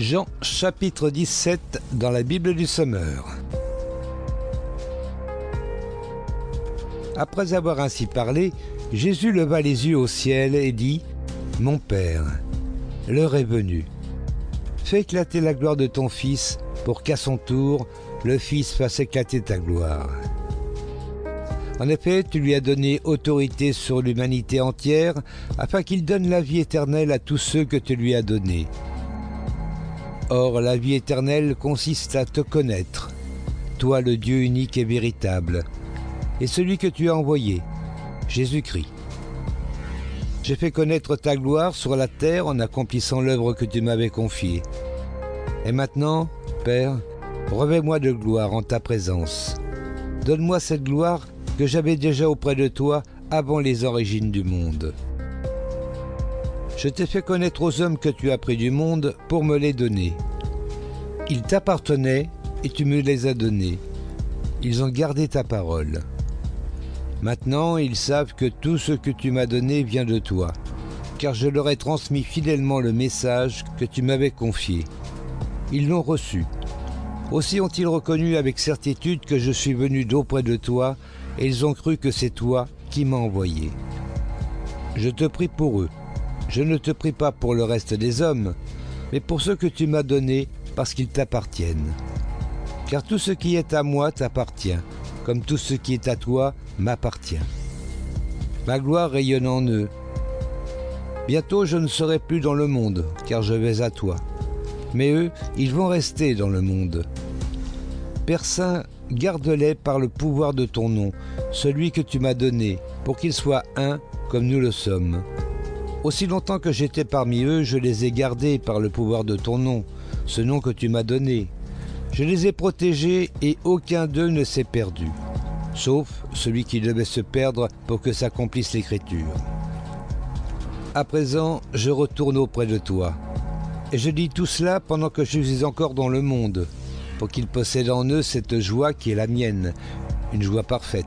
Jean chapitre 17 dans la Bible du Sommeur. Après avoir ainsi parlé, Jésus leva les yeux au ciel et dit, Mon Père, l'heure est venue. Fais éclater la gloire de ton Fils pour qu'à son tour, le Fils fasse éclater ta gloire. En effet, tu lui as donné autorité sur l'humanité entière, afin qu'il donne la vie éternelle à tous ceux que tu lui as donnés. Or, la vie éternelle consiste à te connaître, toi le Dieu unique et véritable, et celui que tu as envoyé, Jésus-Christ. J'ai fait connaître ta gloire sur la terre en accomplissant l'œuvre que tu m'avais confiée. Et maintenant, Père, revêt-moi de gloire en ta présence. Donne-moi cette gloire que j'avais déjà auprès de toi avant les origines du monde. Je t'ai fait connaître aux hommes que tu as pris du monde pour me les donner. Ils t'appartenaient et tu me les as donnés. Ils ont gardé ta parole. Maintenant ils savent que tout ce que tu m'as donné vient de toi, car je leur ai transmis fidèlement le message que tu m'avais confié. Ils l'ont reçu. Aussi ont-ils reconnu avec certitude que je suis venu d'auprès de toi, et ils ont cru que c'est toi qui m'as envoyé. Je te prie pour eux. Je ne te prie pas pour le reste des hommes, mais pour ceux que tu m'as donnés parce qu'ils t'appartiennent. Car tout ce qui est à moi t'appartient, comme tout ce qui est à toi m'appartient. Ma gloire rayonne en eux. Bientôt je ne serai plus dans le monde, car je vais à toi. Mais eux, ils vont rester dans le monde. Père Saint, garde-les par le pouvoir de ton nom, celui que tu m'as donné, pour qu'ils soient un comme nous le sommes. Aussi longtemps que j'étais parmi eux, je les ai gardés par le pouvoir de ton nom, ce nom que tu m'as donné. Je les ai protégés et aucun d'eux ne s'est perdu, sauf celui qui devait se perdre pour que s'accomplisse l'Écriture. À présent, je retourne auprès de toi. Et je dis tout cela pendant que je suis encore dans le monde, pour qu'ils possèdent en eux cette joie qui est la mienne, une joie parfaite.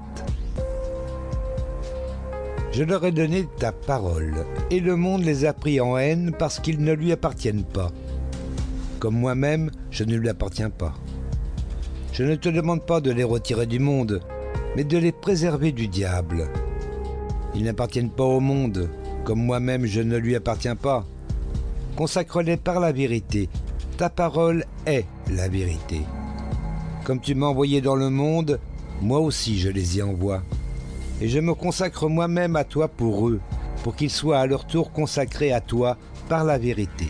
Je leur ai donné ta parole, et le monde les a pris en haine parce qu'ils ne lui appartiennent pas. Comme moi-même, je ne lui appartiens pas. Je ne te demande pas de les retirer du monde, mais de les préserver du diable. Ils n'appartiennent pas au monde, comme moi-même je ne lui appartiens pas. Consacre-les par la vérité. Ta parole est la vérité. Comme tu m'as envoyé dans le monde, moi aussi je les y envoie et je me consacre moi-même à toi pour eux, pour qu'ils soient à leur tour consacrés à toi par la vérité.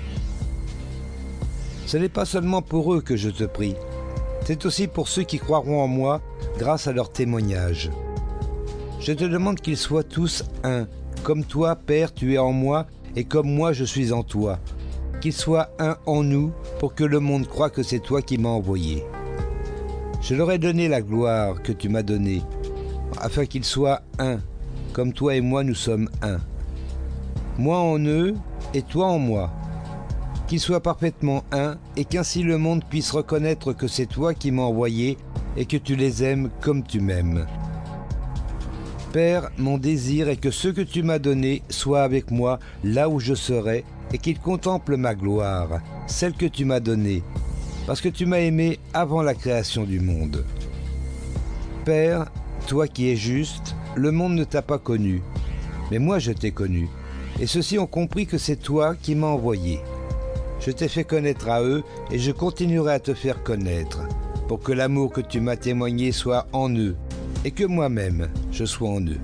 Ce n'est pas seulement pour eux que je te prie, c'est aussi pour ceux qui croiront en moi grâce à leur témoignage. Je te demande qu'ils soient tous un, comme toi, Père, tu es en moi, et comme moi je suis en toi. Qu'ils soient un en nous, pour que le monde croie que c'est toi qui m'as envoyé. Je leur ai donné la gloire que tu m'as donnée, afin qu'ils soient un, comme toi et moi nous sommes un. Moi en eux et toi en moi. Qu'ils soient parfaitement un et qu'ainsi le monde puisse reconnaître que c'est toi qui m'as envoyé et que tu les aimes comme tu m'aimes. Père, mon désir est que ce que tu m'as donné soit avec moi là où je serai et qu'ils contemplent ma gloire, celle que tu m'as donnée, parce que tu m'as aimé avant la création du monde. Père, toi qui es juste, le monde ne t'a pas connu, mais moi je t'ai connu, et ceux-ci ont compris que c'est toi qui m'as envoyé. Je t'ai fait connaître à eux, et je continuerai à te faire connaître, pour que l'amour que tu m'as témoigné soit en eux, et que moi-même je sois en eux.